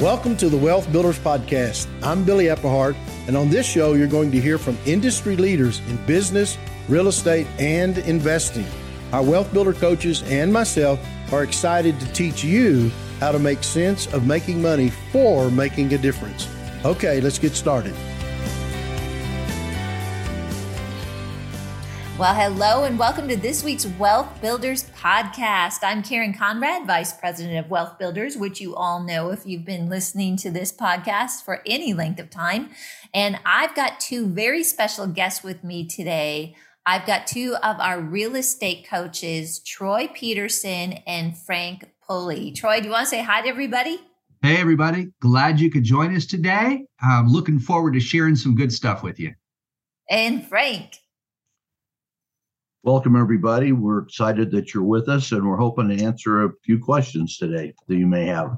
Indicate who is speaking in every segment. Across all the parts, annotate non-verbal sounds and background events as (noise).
Speaker 1: Welcome to the Wealth Builders Podcast. I'm Billy Epperhart, and on this show, you're going to hear from industry leaders in business, real estate, and investing. Our Wealth Builder coaches and myself are excited to teach you how to make sense of making money for making a difference. Okay, let's get started.
Speaker 2: Well, hello and welcome to this week's Wealth Builders podcast. I'm Karen Conrad, Vice President of Wealth Builders, which you all know if you've been listening to this podcast for any length of time. And I've got two very special guests with me today. I've got two of our real estate coaches, Troy Peterson and Frank Pulley. Troy, do you want to say hi to everybody?
Speaker 3: Hey, everybody. Glad you could join us today. I'm looking forward to sharing some good stuff with you.
Speaker 2: And Frank.
Speaker 4: Welcome, everybody. We're excited that you're with us, and we're hoping to answer a few questions today that you may have.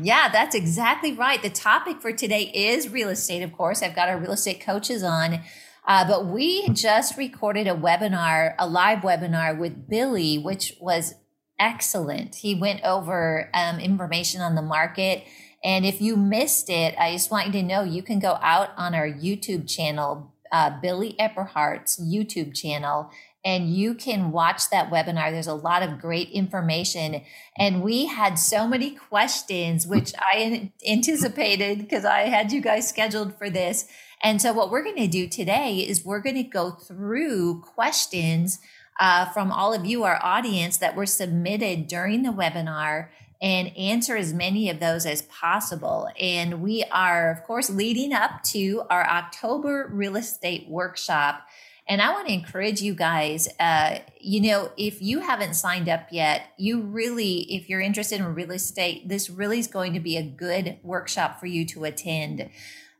Speaker 2: Yeah, that's exactly right. The topic for today is real estate, of course. I've got our real estate coaches on. Uh, but we just recorded a webinar, a live webinar with Billy, which was excellent. He went over um, information on the market. And if you missed it, I just want you to know you can go out on our YouTube channel, uh, Billy Epperhart's YouTube channel, and you can watch that webinar. There's a lot of great information. And we had so many questions, which I anticipated because I had you guys scheduled for this. And so, what we're going to do today is we're going to go through questions uh, from all of you, our audience, that were submitted during the webinar and answer as many of those as possible. And we are, of course, leading up to our October real estate workshop. And I want to encourage you guys, uh, you know, if you haven't signed up yet, you really, if you're interested in real estate, this really is going to be a good workshop for you to attend.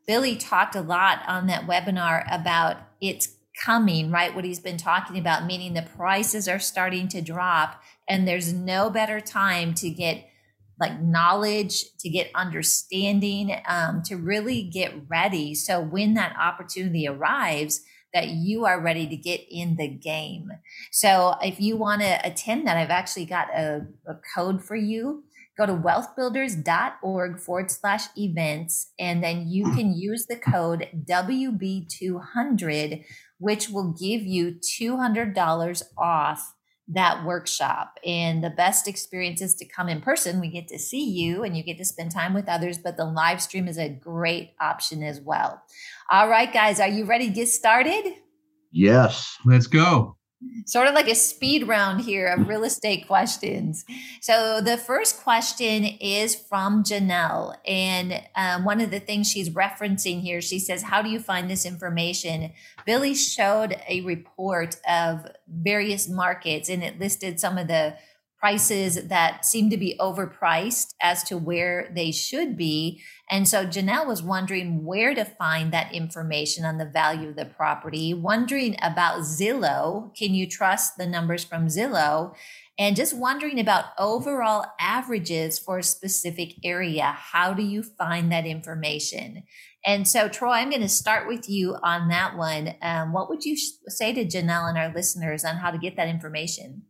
Speaker 2: Billy talked a lot on that webinar about it's coming, right? What he's been talking about, meaning the prices are starting to drop and there's no better time to get like knowledge, to get understanding, um, to really get ready. So when that opportunity arrives, that you are ready to get in the game. So if you want to attend that, I've actually got a, a code for you. Go to wealthbuilders.org forward slash events, and then you hmm. can use the code WB200, which will give you $200 off that workshop. And the best experience is to come in person. We get to see you and you get to spend time with others, but the live stream is a great option as well. All right, guys, are you ready to get started?
Speaker 4: Yes.
Speaker 3: Let's go.
Speaker 2: Sort of like a speed round here of real estate questions. So, the first question is from Janelle. And um, one of the things she's referencing here, she says, How do you find this information? Billy showed a report of various markets and it listed some of the prices that seem to be overpriced as to where they should be. And so Janelle was wondering where to find that information on the value of the property, wondering about Zillow. Can you trust the numbers from Zillow? And just wondering about overall averages for a specific area. How do you find that information? And so, Troy, I'm going to start with you on that one. Um, what would you say to Janelle and our listeners on how to get that information?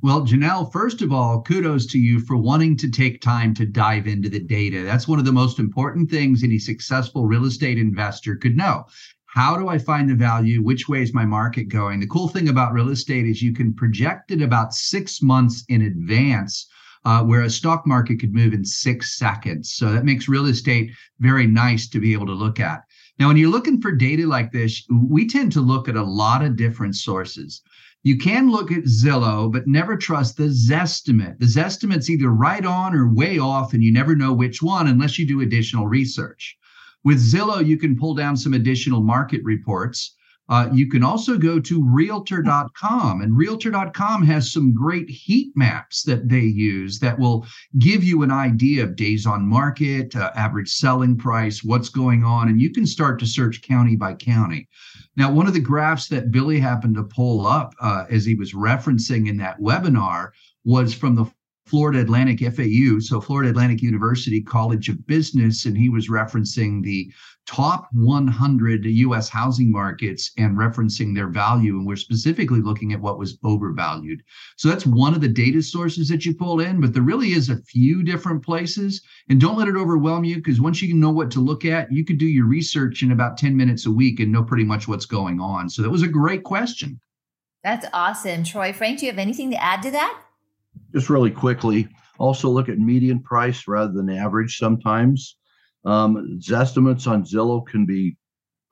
Speaker 3: Well, Janelle, first of all, kudos to you for wanting to take time to dive into the data. That's one of the most important things any successful real estate investor could know. How do I find the value? Which way is my market going? The cool thing about real estate is you can project it about six months in advance, uh, where a stock market could move in six seconds. So that makes real estate very nice to be able to look at. Now, when you're looking for data like this, we tend to look at a lot of different sources. You can look at Zillow, but never trust the Zestimate. The Zestimate's either right on or way off, and you never know which one unless you do additional research. With Zillow, you can pull down some additional market reports. Uh, you can also go to realtor.com, and realtor.com has some great heat maps that they use that will give you an idea of days on market, uh, average selling price, what's going on, and you can start to search county by county. Now, one of the graphs that Billy happened to pull up uh, as he was referencing in that webinar was from the Florida Atlantic FAU, so Florida Atlantic University College of Business, and he was referencing the top 100 US housing markets and referencing their value. And we're specifically looking at what was overvalued. So that's one of the data sources that you pull in, but there really is a few different places. And don't let it overwhelm you because once you know what to look at, you could do your research in about 10 minutes a week and know pretty much what's going on. So that was a great question.
Speaker 2: That's awesome. Troy, Frank, do you have anything to add to that?
Speaker 4: just really quickly, also look at median price rather than average sometimes. Um, estimates on Zillow can be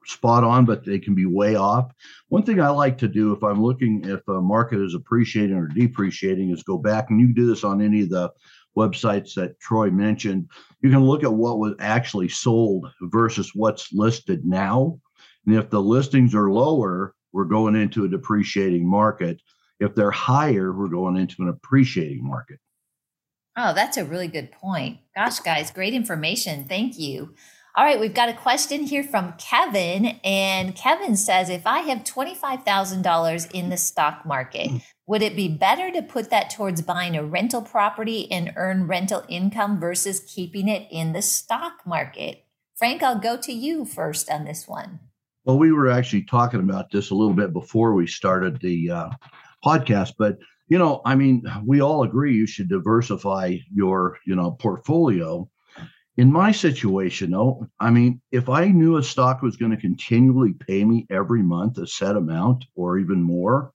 Speaker 4: spot on, but they can be way off. One thing I like to do if I'm looking if a market is appreciating or depreciating is go back and you do this on any of the websites that Troy mentioned. You can look at what was actually sold versus what's listed now. And if the listings are lower, we're going into a depreciating market. If they're higher, we're going into an appreciating market.
Speaker 2: Oh, that's a really good point. Gosh, guys, great information. Thank you. All right, we've got a question here from Kevin. And Kevin says if I have $25,000 in the stock market, would it be better to put that towards buying a rental property and earn rental income versus keeping it in the stock market? Frank, I'll go to you first on this one.
Speaker 4: Well, we were actually talking about this a little bit before we started the uh, podcast. But you know, I mean, we all agree you should diversify your you know portfolio. In my situation, though, I mean, if I knew a stock was going to continually pay me every month a set amount or even more,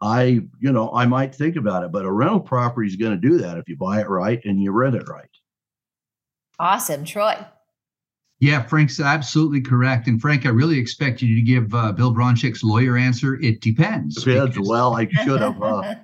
Speaker 4: I, you know, I might think about it. But a rental property is going to do that if you buy it right and you rent it right.
Speaker 2: Awesome, Troy.
Speaker 3: Yeah, Frank's absolutely correct. And Frank, I really expect you to give uh, Bill Bronchick's lawyer answer. It depends.
Speaker 4: Depends. Well, I should have. Uh...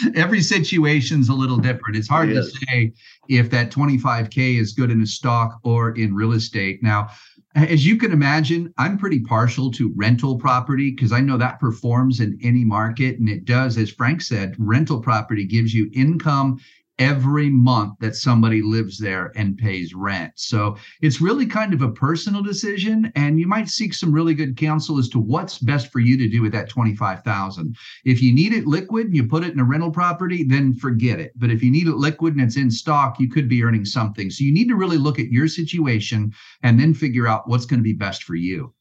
Speaker 4: (laughs)
Speaker 3: Every situation's a little different. It's hard it to say if that 25K is good in a stock or in real estate. Now, as you can imagine, I'm pretty partial to rental property because I know that performs in any market. And it does, as Frank said, rental property gives you income every month that somebody lives there and pays rent. So it's really kind of a personal decision and you might seek some really good counsel as to what's best for you to do with that 25,000. If you need it liquid and you put it in a rental property, then forget it. But if you need it liquid and it's in stock, you could be earning something. So you need to really look at your situation and then figure out what's going to be best for you.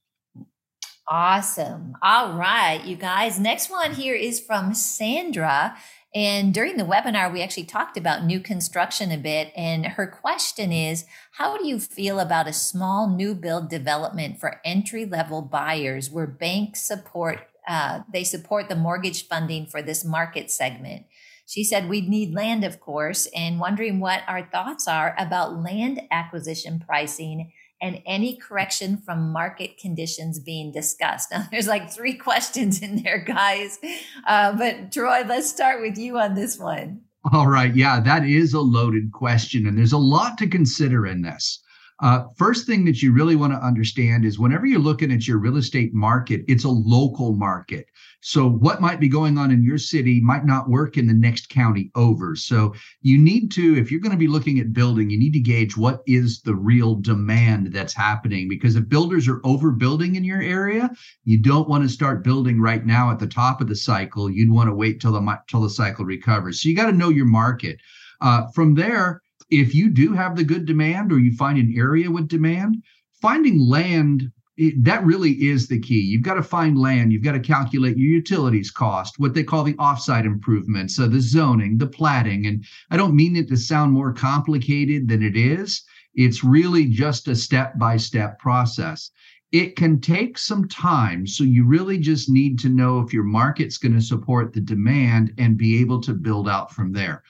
Speaker 2: Awesome. All right, you guys. Next one here is from Sandra. And during the webinar, we actually talked about new construction a bit. And her question is How do you feel about a small new build development for entry level buyers where banks support? Uh, they support the mortgage funding for this market segment. She said we'd need land, of course, and wondering what our thoughts are about land acquisition pricing and any correction from market conditions being discussed. (laughs) Now, there's like three questions in there, guys. Uh, but Troy, let's start with you on this one.
Speaker 3: All right. Yeah, that is a loaded question, and there's a lot to consider in this. Uh, first thing that you really want to understand is whenever you're looking at your real estate market, it's a local market. So what might be going on in your city might not work in the next county over. So you need to, if you're going to be looking at building, you need to gauge what is the real demand that's happening. Because if builders are overbuilding in your area, you don't want to start building right now at the top of the cycle. You'd want to wait till the till the cycle recovers. So you got to know your market. Uh, from there, if you do have the good demand or you find an area with demand, finding land that really is the key. You've got to find land. You've got to calculate your utilities cost, what they call the offsite improvements, so the zoning, the platting. And I don't mean it to sound more complicated than it is. It's really just a step by step process. It can take some time. So you really just need to know if your market's going to support the demand and be able to build out from there.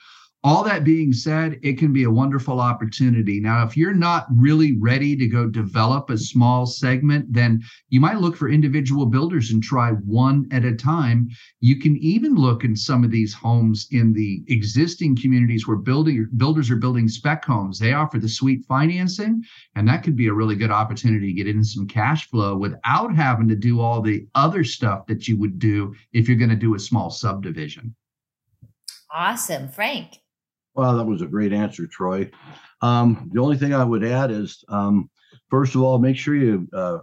Speaker 3: All that being said, it can be a wonderful opportunity. Now, if you're not really ready to go develop a small segment, then you might look for individual builders and try one at a time. You can even look in some of these homes in the existing communities where building builders are building spec homes. They offer the suite financing, and that could be a really good opportunity to get in some cash flow without having to do all the other stuff that you would do if you're going to do a small subdivision.
Speaker 2: Awesome, Frank.
Speaker 4: Well, that was a great answer, Troy. Um, the only thing I would add is, um, first of all, make sure you uh,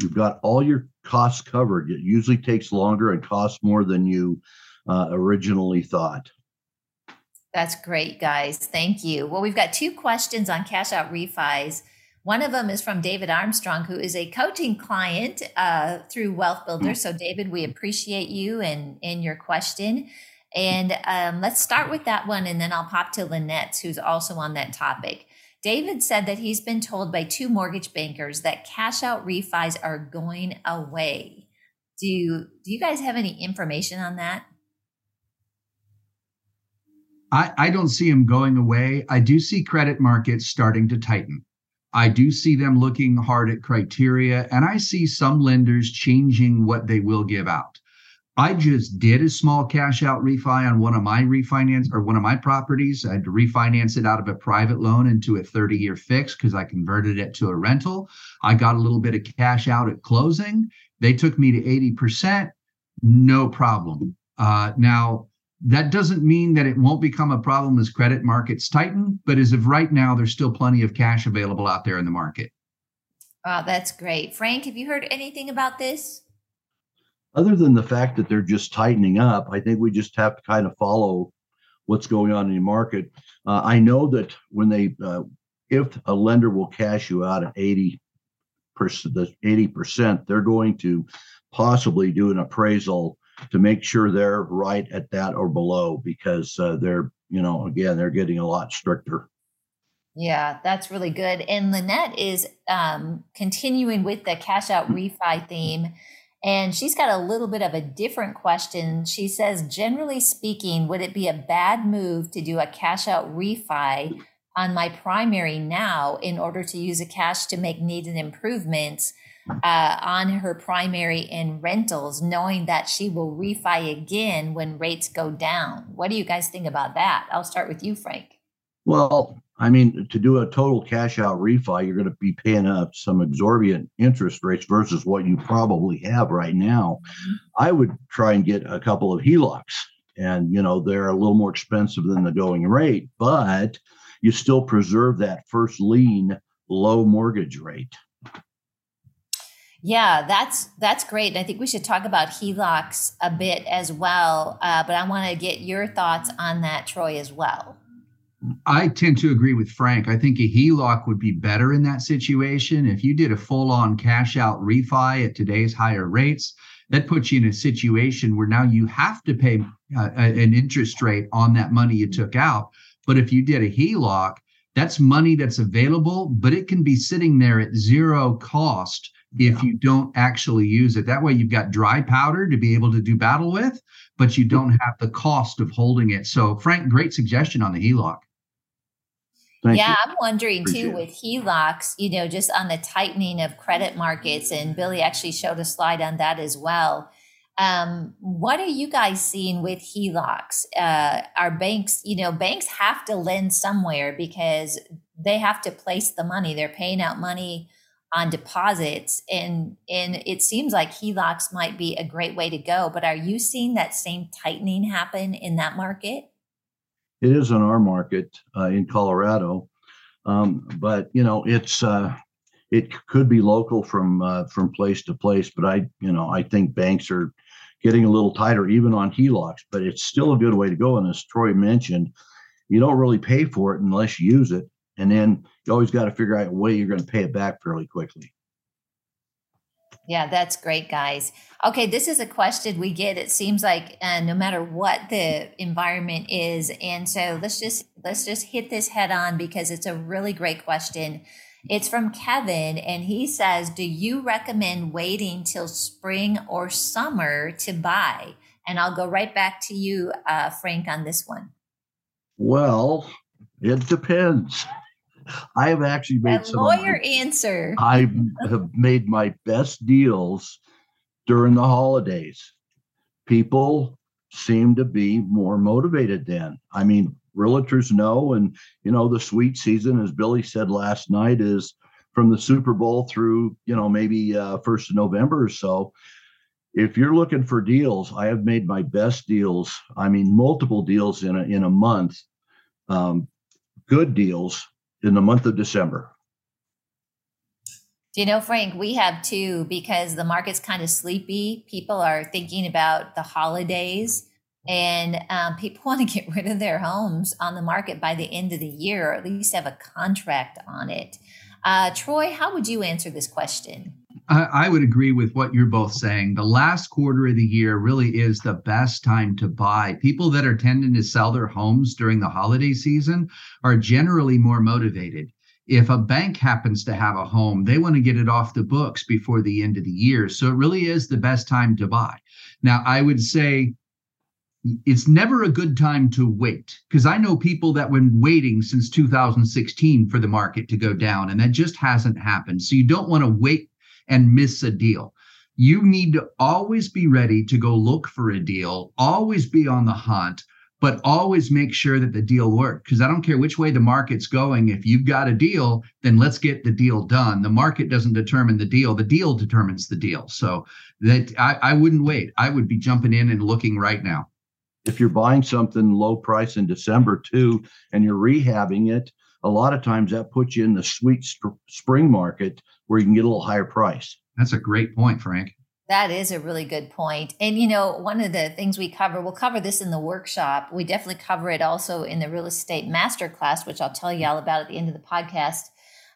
Speaker 4: you've got all your costs covered. It usually takes longer and costs more than you uh, originally thought.
Speaker 2: That's great, guys. Thank you. Well, we've got two questions on cash out refis. One of them is from David Armstrong, who is a coaching client uh, through Wealth Builder. So, David, we appreciate you and, and your question. And um, let's start with that one, and then I'll pop to Lynette's, who's also on that topic. David said that he's been told by two mortgage bankers that cash out refis are going away. Do you, do you guys have any information on that?
Speaker 3: I, I don't see them going away. I do see credit markets starting to tighten. I do see them looking hard at criteria, and I see some lenders changing what they will give out. I just did a small cash out refi on one of my refinance or one of my properties. I had to refinance it out of a private loan into a 30 year fix because I converted it to a rental. I got a little bit of cash out at closing. They took me to 80%, no problem. Uh, now, that doesn't mean that it won't become a problem as credit markets tighten, but as of right now, there's still plenty of cash available out there in the market.
Speaker 2: Wow, that's great. Frank, have you heard anything about this?
Speaker 4: Other than the fact that they're just tightening up, I think we just have to kind of follow what's going on in the market. Uh, I know that when they, uh, if a lender will cash you out at 80 percent, 80 percent, they're going to possibly do an appraisal to make sure they're right at that or below because uh, they're you know again they're getting a lot stricter.
Speaker 2: Yeah that's really good. And lynette is um, continuing with the cash out refi theme and she's got a little bit of a different question she says generally speaking would it be a bad move to do a cash out refi on my primary now in order to use a cash to make needed improvements uh, on her primary and rentals, knowing that she will refi again when rates go down. What do you guys think about that? I'll start with you, Frank.
Speaker 4: Well, I mean, to do a total cash out refi, you're going to be paying up some exorbitant interest rates versus what you probably have right now. Mm-hmm. I would try and get a couple of HELOCs, and you know they're a little more expensive than the going rate, but you still preserve that first lien low mortgage rate.
Speaker 2: Yeah, that's that's great. And I think we should talk about HELOCs a bit as well. Uh, but I want to get your thoughts on that, Troy, as well.
Speaker 3: I tend to agree with Frank. I think a HELOC would be better in that situation. If you did a full on cash out refi at today's higher rates, that puts you in a situation where now you have to pay uh, an interest rate on that money you took out. But if you did a HELOC, that's money that's available, but it can be sitting there at zero cost if you don't actually use it. That way, you've got dry powder to be able to do battle with, but you don't have the cost of holding it. So, Frank, great suggestion on the HELOC.
Speaker 2: Thank yeah, you. I'm wondering Appreciate too with HELOCs, you know, just on the tightening of credit markets, and Billy actually showed a slide on that as well. Um, what are you guys seeing with HELOCs? Uh, are banks, you know, banks have to lend somewhere because they have to place the money. They're paying out money on deposits and and it seems like HELOCs might be a great way to go but are you seeing that same tightening happen in that market
Speaker 4: it is in our market uh, in Colorado. Um, but you know it's uh, it could be local from uh, from place to place but I you know I think banks are getting a little tighter even on HELOCs but it's still a good way to go. And as Troy mentioned you don't really pay for it unless you use it. And then you always got to figure out a way you're going to pay it back fairly quickly.
Speaker 2: Yeah, that's great, guys. Okay, this is a question we get. It seems like uh, no matter what the environment is, and so let's just let's just hit this head on because it's a really great question. It's from Kevin, and he says, "Do you recommend waiting till spring or summer to buy?" And I'll go right back to you, uh, Frank, on this one.
Speaker 4: Well, it depends. I have actually made
Speaker 2: some lawyer my, answer.
Speaker 4: I have made my best deals during the holidays. People seem to be more motivated then. I mean, realtors know, and you know, the sweet season, as Billy said last night, is from the Super Bowl through you know maybe uh, first of November or so. If you're looking for deals, I have made my best deals. I mean, multiple deals in a in a month. Um, good deals in the month of December.
Speaker 2: Do you know, Frank, we have two because the market's kind of sleepy. People are thinking about the holidays. and um, people (laughs) want to get rid of their homes on the market by the end of the year, or at least have a contract on it. Uh, Troy, how would you answer this question?
Speaker 3: I, would agree with what you're both saying. The last quarter of the year really is the best time to buy. People that are tending to sell their homes during the holiday season are generally more motivated. If a bank happens to have a home, they want to get it off the books before the end of the year. So it really is the best time to buy. Now, I would say it's never a good time to wait because I know people that been waiting since 2016 for the market to go down, and that just hasn't happened. So you don't want to wait and miss a deal. You need to always be ready to go look for a deal, always be on the hunt, but always make sure that the deal works. Because I don't care which way the market's going. If you've got a deal, then let's get the deal done. The market doesn't determine the deal, the deal determines the deal. So that I, I wouldn't wait. I would be jumping in and looking right now.
Speaker 4: If you're buying something low price in December too, and you're rehabbing it, a lot of times that puts you in the sweet spring market where you can get a little higher price.
Speaker 3: That's a great point, Frank.
Speaker 2: That is a really good point. And, you know, one of the things we cover, we'll cover this in the workshop. We definitely cover it also in the real estate masterclass, which I'll tell you all about at the end of the podcast.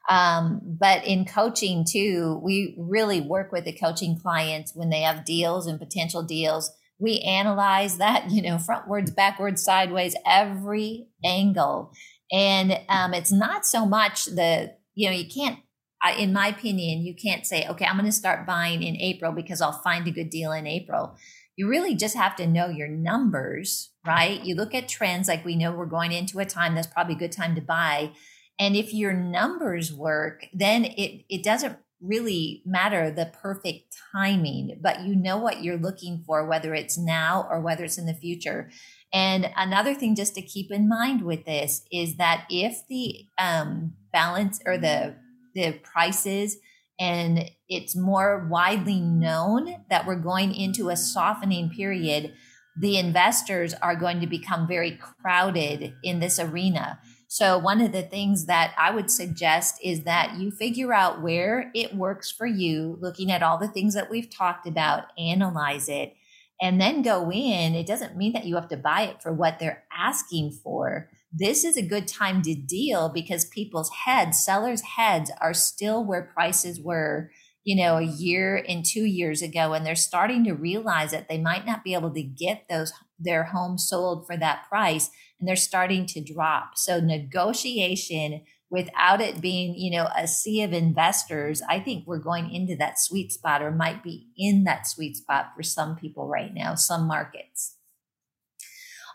Speaker 2: Um, but in coaching too, we really work with the coaching clients when they have deals and potential deals. We analyze that, you know, frontwards, backwards, sideways, every angle. And um, it's not so much the, you know, you can't I, in my opinion, you can't say, okay, I'm going to start buying in April because I'll find a good deal in April. You really just have to know your numbers, right? You look at trends like we know we're going into a time that's probably a good time to buy. And if your numbers work, then it, it doesn't really matter the perfect timing, but you know what you're looking for, whether it's now or whether it's in the future. And another thing just to keep in mind with this is that if the um, balance or the the prices and it's more widely known that we're going into a softening period, the investors are going to become very crowded in this arena. So, one of the things that I would suggest is that you figure out where it works for you, looking at all the things that we've talked about, analyze it, and then go in. It doesn't mean that you have to buy it for what they're asking for this is a good time to deal because people's heads, sellers' heads, are still where prices were, you know, a year and two years ago. And they're starting to realize that they might not be able to get those their homes sold for that price. And they're starting to drop. So negotiation without it being, you know, a sea of investors, I think we're going into that sweet spot or might be in that sweet spot for some people right now, some markets.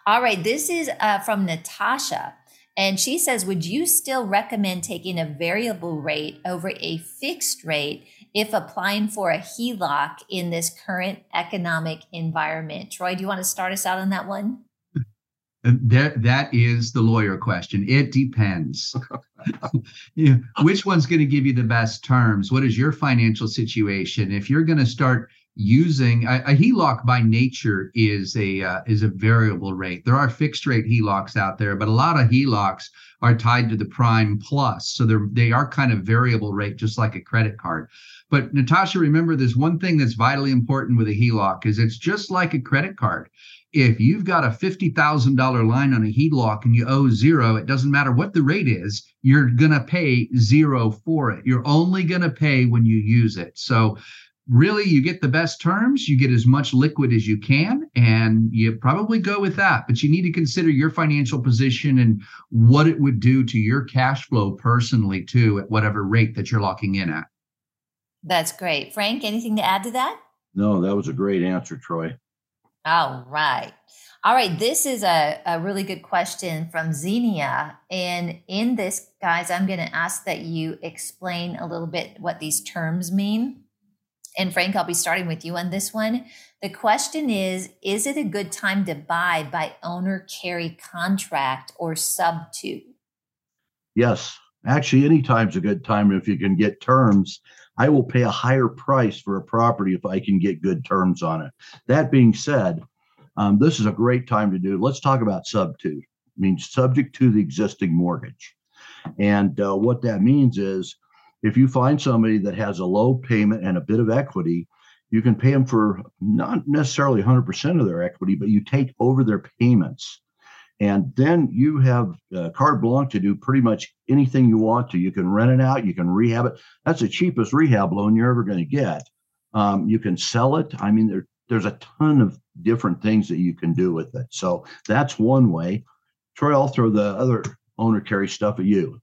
Speaker 2: All right, this is uh, from Natasha. And she says, Would you still recommend taking a variable rate over a fixed rate if applying for a HELOC in this current economic environment? Troy, do you want to start us out on that one?
Speaker 3: That that is the lawyer question. It depends. (laughs) yeah, which one's going to give you the best terms? What is your financial situation? If you're going to start using a, a HELOC by nature is a uh, is a variable rate. There are fixed rate HELOCs out there, but a lot of HELOCs are tied to the prime plus, so they're they are kind of variable rate, just like a credit card. But Natasha, remember, there's one thing that's vitally important with a HELOC is it's just like a credit card. If you've got a $50,000 line on a HELOC and you owe zero, it doesn't matter what the rate is, you're to pay zero for it. You're only to pay when you use it. So really you get the best terms you get as much liquid as you can and you probably go with that. But you need to consider your financial position and what it would do to your cash flow personally too at whatever rate that you're locking in at.
Speaker 2: That's great. Frank anything to add to that?
Speaker 4: No that was a great answer troy.
Speaker 2: All right. All right this is a, a really good question from xenia and in this guys i'm going to ask that you explain a little bit what these terms mean and Frank, I'll be starting with you on this one. The question is Is it a good time to buy by owner carry contract or sub two?
Speaker 4: Yes. Actually, any time's a good time if you can get terms. I will pay a higher price for a property if I can get good terms on it. That being said, um, this is a great time to do. Let's talk about sub two. Means subject to the existing mortgage. And uh, what that means is if you find somebody that has a low payment and a bit of equity you can pay them for not necessarily 100% of their equity, but you take over their payments. And then you have uh, carte blanche to do pretty much anything you want to. You can rent it out, you can rehab it. That's the cheapest rehab loan you're ever going to get. Um, you can sell it. I mean, there, there's a ton of different things that you can do with it. So that's one way. Troy, I'll throw the other owner carry stuff at you.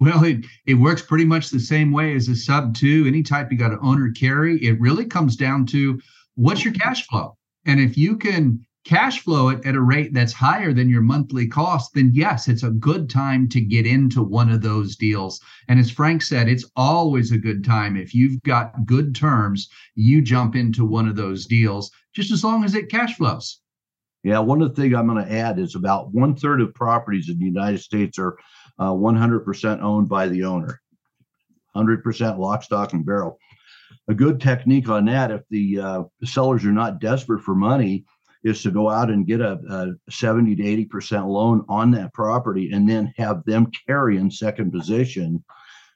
Speaker 3: Well, it, it works pretty much the same way as a sub two. Any type you got an owner carry, it really comes down to what's your cash flow. And if you can cash flow it at a rate that's higher than your monthly cost, then yes, it's a good time to get into one of those deals. And as Frank said, it's always a good time. If you've got good terms, you jump into one of those deals just as long as it cash flows.
Speaker 4: Yeah, one of the things I'm going to add is about one third of properties in the United States are uh, 100% owned by the owner, 100% lock, stock, and barrel. A good technique on that, if the, uh, sellers are not desperate for money, is to go out and get a, a 70 to 80% loan on that property and then have them carry in second position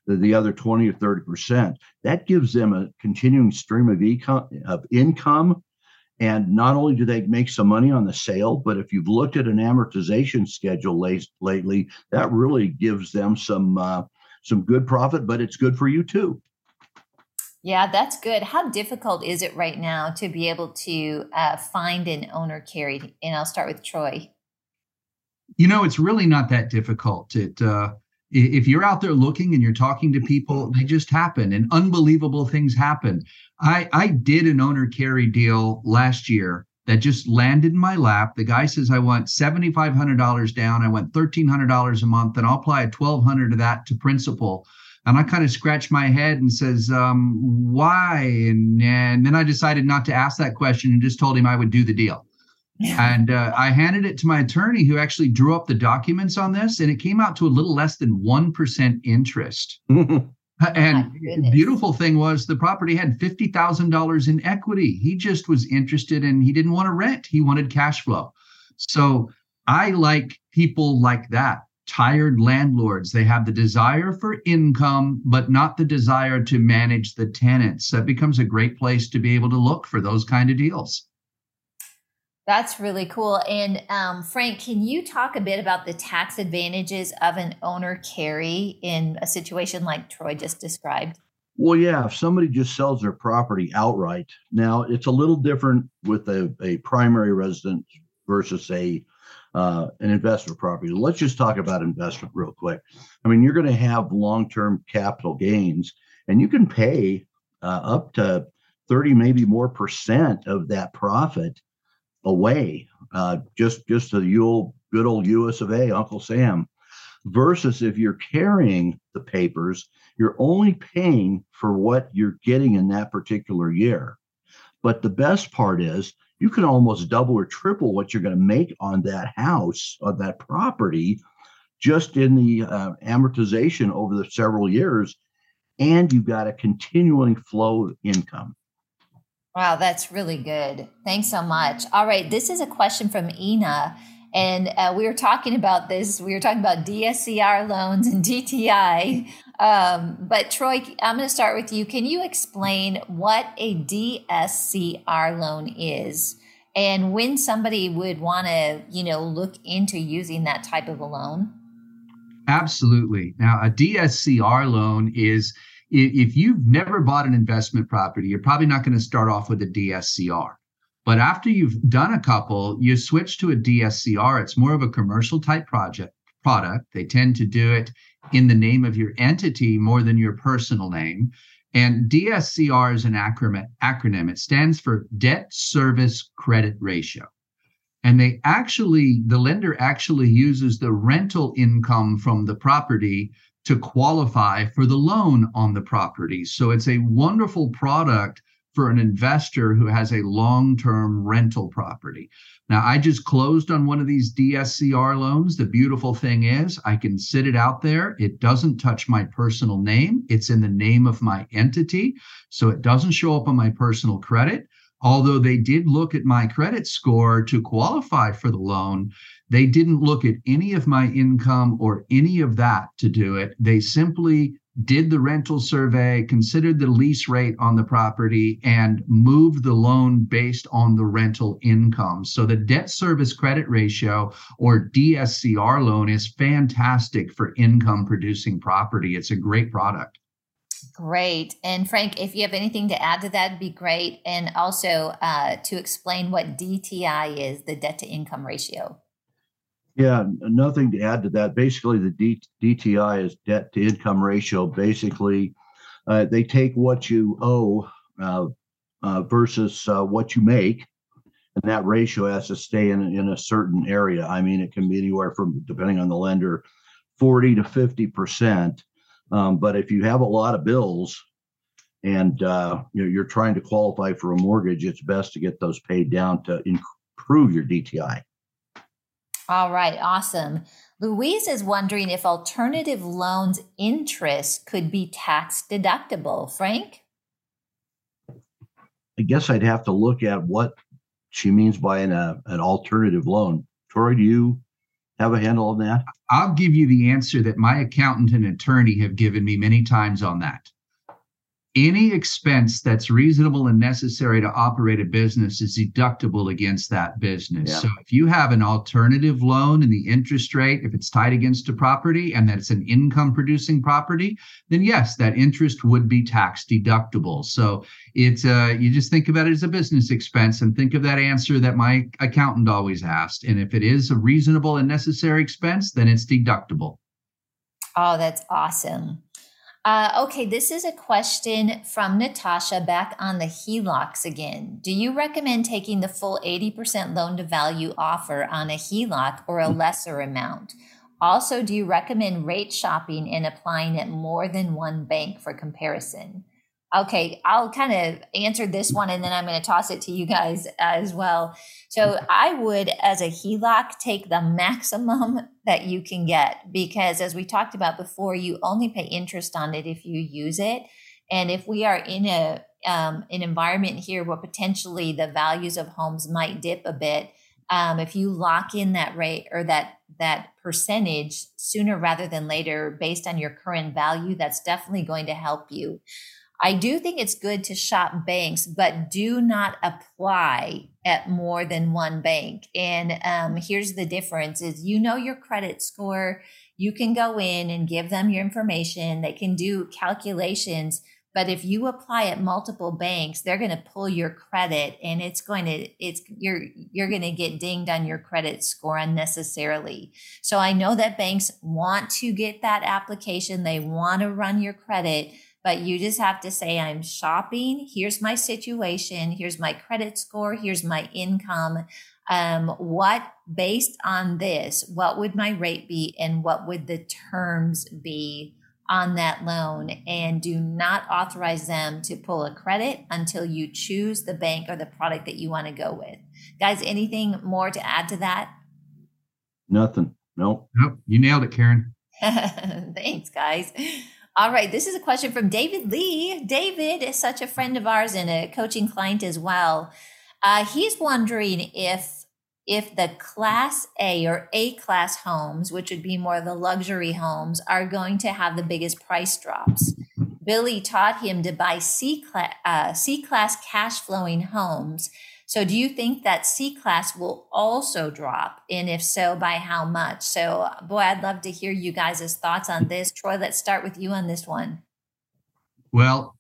Speaker 4: the, the other 20 or 30%. That gives them a continuing stream of, econ, of income and not only do they make some money on the sale, but if you've looked at an amortization schedule late, lately, that really gives them some uh, some good profit. But it's good for you too.
Speaker 2: Yeah, that's good. How difficult is it right now to be able to uh, find an owner carried? And I'll start with Troy.
Speaker 3: You know, it's really not that difficult. It uh, if you're out there looking and you're talking to people, they just happen and unbelievable things happen. I, I did an owner carry deal last year that just landed in my lap. The guy says, I want $7,500 down. I want $1,300 a month, and I'll apply a 1200 of that to principal. And I kind of scratched my head and says, um, why? And, and then I decided not to ask that question and just told him I would do the deal. And uh, I handed it to my attorney who actually drew up the documents on this, and it came out to a little less than 1% interest. (laughs) and beautiful thing was the property had $50,000 in equity. He just was interested and he didn't want to rent, he wanted cash flow. So I like people like that tired landlords. They have the desire for income, but not the desire to manage the tenants. That becomes a great place to be able to look for those kind of deals.
Speaker 2: That's really cool. And um, Frank, can you talk a bit about the tax advantages of an owner carry in a situation like Troy just described?
Speaker 4: Well, yeah, if somebody just sells their property outright, now it's a little different with a, a primary residence versus a uh, an investment property. Let's just talk about investment real quick. I mean, you're going to have long term capital gains, and you can pay uh, up to 30, maybe more percent of that profit away, uh, just just the old good old U.S. of A. Uncle Sam. Versus if you're carrying the papers, you're only paying for what you're getting in that particular year. But the best part is you can almost double or triple what you're going to make on that house, on that property, just in the uh, amortization over the several years. And you've got a continuing flow of income.
Speaker 2: Wow, that's really good. Thanks so much. All right, this is a question from Ina. And uh, we were talking about this. We were talking about DSCR loans and DTI. Um, but Troy, I'm going to start with you. Can you explain what a DSCR loan is, and when somebody would want to, you know, look into using that type of a loan?
Speaker 3: Absolutely. Now, a DSCR loan is if you've never bought an investment property, you're probably not going to start off with a DSCR. But after you've done a couple, you switch to a DSCR. It's more of a commercial type project product. They tend to do it in the name of your entity more than your personal name. And DSCR is an acronym. acronym. It stands for Debt Service Credit Ratio. And they actually, the lender actually uses the rental income from the property to qualify for the loan on the property. So it's a wonderful product for an investor who has a long term rental property. Now, I just closed on one of these DSCR loans. The beautiful thing is, I can sit it out there. It doesn't touch my personal name, it's in the name of my entity. So it doesn't show up on my personal credit. Although they did look at my credit score to qualify for the loan, they didn't look at any of my income or any of that to do it. They simply did the rental survey, considered the lease rate on the property, and moved the loan based on the rental income. So the debt service credit ratio or DSCR loan is fantastic for income producing property. It's a great product.
Speaker 2: Great. And Frank, if you have anything to add to that, it'd be great. And also uh, to explain what DTI is, the debt to income ratio.
Speaker 4: Yeah, nothing to add to that. Basically, the D- DTI is debt to income ratio. Basically, uh, they take what you owe uh, uh, versus uh, what you make, and that ratio has to stay in in a certain area. I mean, it can be anywhere from depending on the lender, forty to fifty percent. Um, but if you have a lot of bills and uh, you know, you're trying to qualify for a mortgage, it's best to get those paid down to improve your DTI.
Speaker 2: All right, awesome. Louise is wondering if alternative loans interest could be tax deductible. Frank?
Speaker 4: I guess I'd have to look at what she means by an, uh, an alternative loan. Troy, do you have a handle on that?
Speaker 3: I'll give you the answer that my accountant and attorney have given me many times on that any expense that's reasonable and necessary to operate a business is deductible against that business. Yeah. So if you have an alternative loan and the interest rate, if it's tied against a property and that it's an income producing property, then yes, that interest would be tax deductible. So it's uh, you just think about it as a business expense and think of that answer that my accountant always asked. And if it is a reasonable and necessary expense, then it's deductible.
Speaker 2: Oh, that's awesome. Uh, okay, this is a question from Natasha back on the HELOCs again. Do you recommend taking the full 80% loan to value offer on a HELOC or a lesser amount? Also, do you recommend rate shopping and applying at more than one bank for comparison? Okay, I'll kind of answer this one and then I'm going to toss it to you guys as well. So, I would, as a HELOC, take the maximum (laughs) that you can get because, as we talked about before, you only pay interest on it if you use it. And if we are in a um, an environment here where potentially the values of homes might dip a bit, um, if you lock in that rate or that that percentage sooner rather than later based on your current value, that's definitely going to help you. I do think it's good to shop banks, but do not apply at more than one bank. And um, here's the difference is you know your credit score. You can go in and give them your information. They can do calculations. But if you apply at multiple banks, they're going to pull your credit and it's going to, it's, you're, you're going to get dinged on your credit score unnecessarily. So I know that banks want to get that application. They want to run your credit, but you just have to say, I'm shopping. Here's my situation. Here's my credit score. Here's my income. Um, what, based on this, what would my rate be and what would the terms be on that loan? And do not authorize them to pull a credit until you choose the bank or the product that you want to go with. Guys, anything more to add to that?
Speaker 4: Nothing. Nope.
Speaker 3: Nope. You nailed it, Karen. (laughs)
Speaker 2: Thanks, guys. All right, this is a question from David Lee. David is such a friend of ours and a coaching client as well. Uh, he's wondering if if the class A or A class homes, which would be more the luxury homes, are going to have the biggest price drops. Billy taught him to buy C class, uh, C class cash flowing homes so, do you think that C class will also drop? And if so, by how much? So, boy, I'd love to hear you guys' thoughts on this. Troy, let's start with you on this one.
Speaker 3: Well,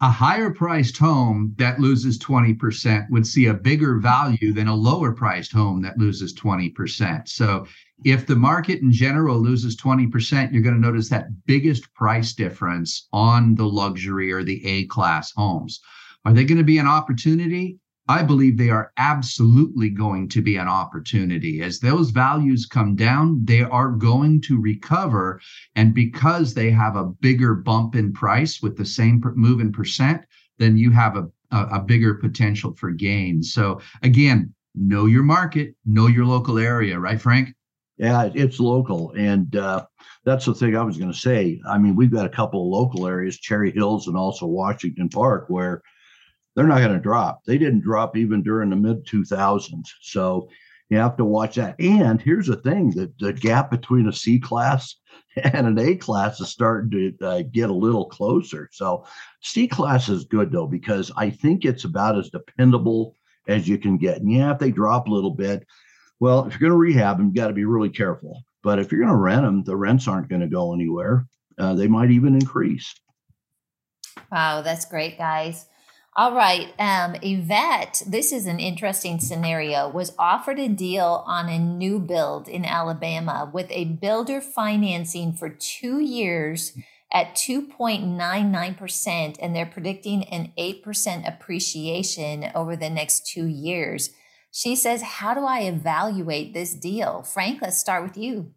Speaker 3: a higher priced home that loses 20% would see a bigger value than a lower priced home that loses 20%. So, if the market in general loses 20%, you're going to notice that biggest price difference on the luxury or the A class homes. Are they going to be an opportunity? I believe they are absolutely going to be an opportunity. As those values come down, they are going to recover. And because they have a bigger bump in price with the same move in percent, then you have a, a, a bigger potential for gain. So, again, know your market, know your local area, right, Frank?
Speaker 4: Yeah, it's local. And uh, that's the thing I was going to say. I mean, we've got a couple of local areas, Cherry Hills and also Washington Park, where they're not going to drop. They didn't drop even during the mid 2000s. So You have to watch that. And here's the thing: that the gap between a C class (laughs) and an A class is starting to uh, get a little closer. So C class is good though because I think it's about as dependable as you can get. And yeah, if they drop a little bit, well, if you're going to rehab them, you got to be really careful. But if you're going to rent them, the rents aren't going to go anywhere. Uh, they might even increase.
Speaker 2: Wow, that's great, guys. All right, um, Yvette, this is an interesting scenario. Was offered a deal on a new build in Alabama with a builder financing for two years at 2.99%, and they're predicting an 8% appreciation over the next two years. She says, How do I evaluate this deal? Frank, let's start with you.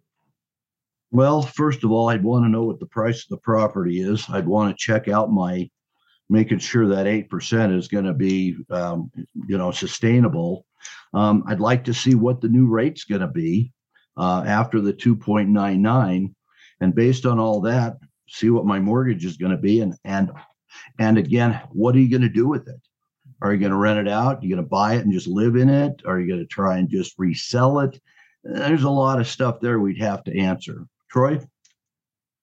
Speaker 4: Well, first of all, I'd want to know what the price of the property is. I'd want to check out my making sure that 8% is going to be, um, you know, sustainable. Um, I'd like to see what the new rate's going to be uh, after the 2.99. And based on all that, see what my mortgage is going to be. And, and, and again, what are you going to do with it? Are you going to rent it out? Are you going to buy it and just live in it? Are you going to try and just resell it? There's a lot of stuff there we'd have to answer. Troy?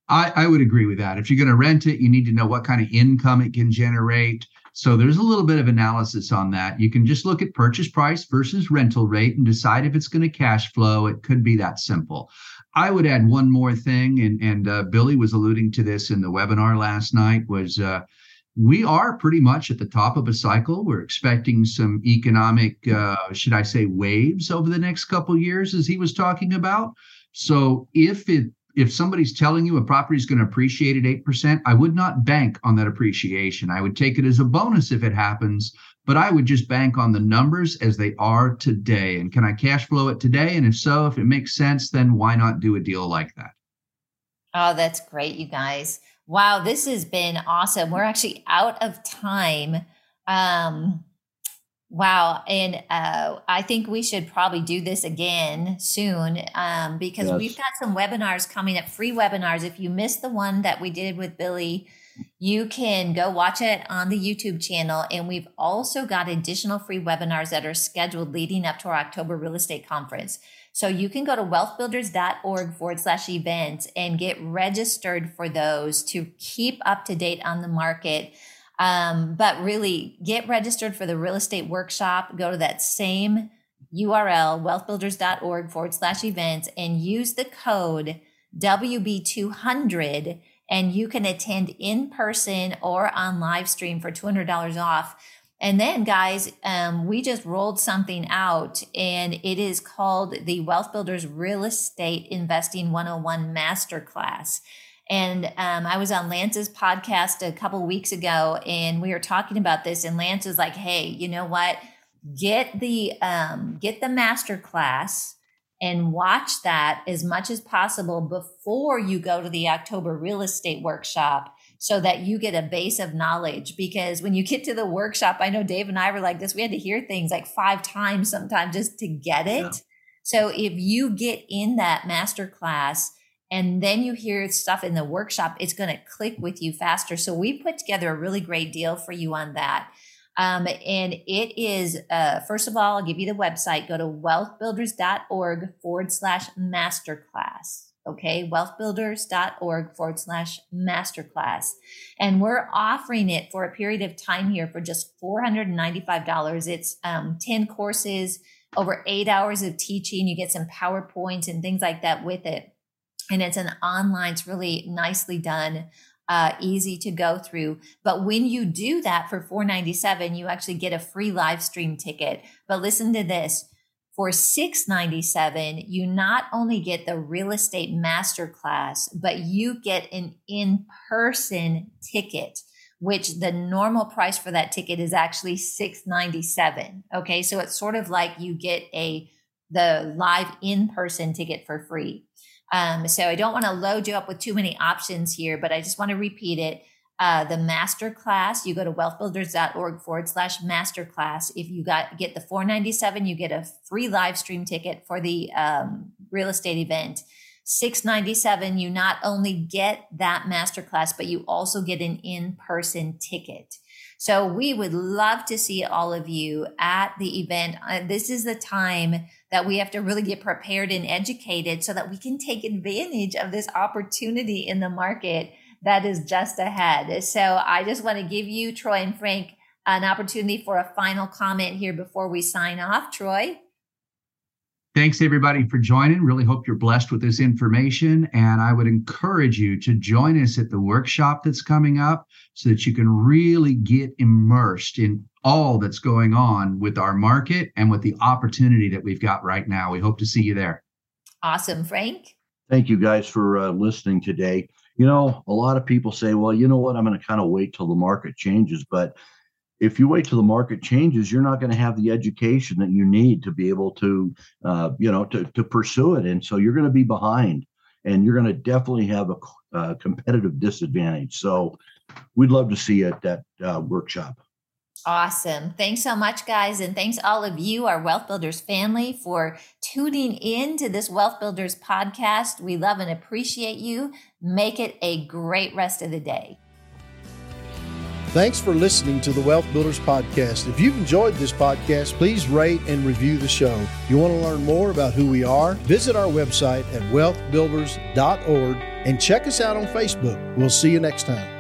Speaker 3: I, I would agree with that. If you're going to rent it, you need to know what kind of income it can generate. So there's a little bit of analysis on that. You can just look at purchase price versus rental rate and decide if it's going to cash flow. It could be that simple. I would add one more thing, and and uh, Billy was alluding to this in the webinar last night. Was uh, we are pretty much at the top of a cycle. We're expecting some economic, uh, should I say, waves over the next couple years, as he was talking about. So if it if somebody's telling you a property is going to appreciate at 8%, I would not bank on that appreciation. I would take it as a bonus if it happens, but I would just bank on the numbers as they are today. And can I cash flow it today? And if so, if it makes sense, then why not do a deal like that?
Speaker 2: Oh, that's great, you guys. Wow, this has been awesome. We're actually out of time. Um, wow. And uh, I think we should probably do this again soon um, because yes. we've got some webinars coming up, free webinars. If you missed the one that we did with Billy, you can go watch it on the YouTube channel. And we've also got additional free webinars that are scheduled leading up to our October real estate conference. So you can go to wealthbuilders.org forward slash events and get registered for those to keep up to date on the market. Um, but really get registered for the real estate workshop. Go to that same URL, wealthbuilders.org forward slash events, and use the code WB200 and you can attend in person or on live stream for $200 off. And then, guys, um, we just rolled something out, and it is called the Wealth Builders Real Estate Investing 101 Masterclass. And um, I was on Lance's podcast a couple weeks ago, and we were talking about this. And Lance was like, "Hey, you know what? Get the um, get the masterclass and watch that as much as possible before you go to the October real estate workshop." so that you get a base of knowledge. Because when you get to the workshop, I know Dave and I were like this, we had to hear things like five times sometimes just to get it. Yeah. So if you get in that master class, and then you hear stuff in the workshop, it's going to click with you faster. So we put together a really great deal for you on that. Um, and it is, uh, first of all, I'll give you the website. Go to wealthbuilders.org forward slash masterclass okay wealthbuilders.org forward slash masterclass and we're offering it for a period of time here for just $495 it's um, 10 courses over eight hours of teaching you get some powerpoints and things like that with it and it's an online it's really nicely done uh, easy to go through. But when you do that for 497, you actually get a free live stream ticket. But listen to this for 697 you not only get the real estate masterclass but you get an in-person ticket which the normal price for that ticket is actually 697 okay so it's sort of like you get a the live in-person ticket for free um, so i don't want to load you up with too many options here but i just want to repeat it uh, the master class, you go to wealthbuilders.org forward slash masterclass. If you got get the 497, you get a free live stream ticket for the um, real estate event. 697, you not only get that masterclass, but you also get an in-person ticket. So we would love to see all of you at the event. Uh, this is the time that we have to really get prepared and educated so that we can take advantage of this opportunity in the market that is just ahead. So I just want to give you, Troy and Frank, an opportunity for a final comment here before we sign off. Troy?
Speaker 3: Thanks, everybody, for joining. Really hope you're blessed with this information. And I would encourage you to join us at the workshop that's coming up so that you can really get immersed in all that's going on with our market and with the opportunity that we've got right now. We hope to see you there.
Speaker 2: Awesome. Frank?
Speaker 4: Thank you guys for uh, listening today. You know, a lot of people say, well, you know what, I'm going to kind of wait till the market changes. But if you wait till the market changes, you're not going to have the education that you need to be able to, uh, you know, to, to pursue it. And so you're going to be behind and you're going to definitely have a, a, competitive disadvantage. So we'd love to see you at that uh, workshop.
Speaker 2: Awesome. Thanks so much, guys. And thanks all of you, our Wealth Builders family, for tuning in to this Wealth Builders podcast. We love and appreciate you. Make it a great rest of the day.
Speaker 1: Thanks for listening to the Wealth Builders Podcast. If you've enjoyed this podcast, please rate and review the show. You want to learn more about who we are, visit our website at wealthbuilders.org and check us out on Facebook. We'll see you next time.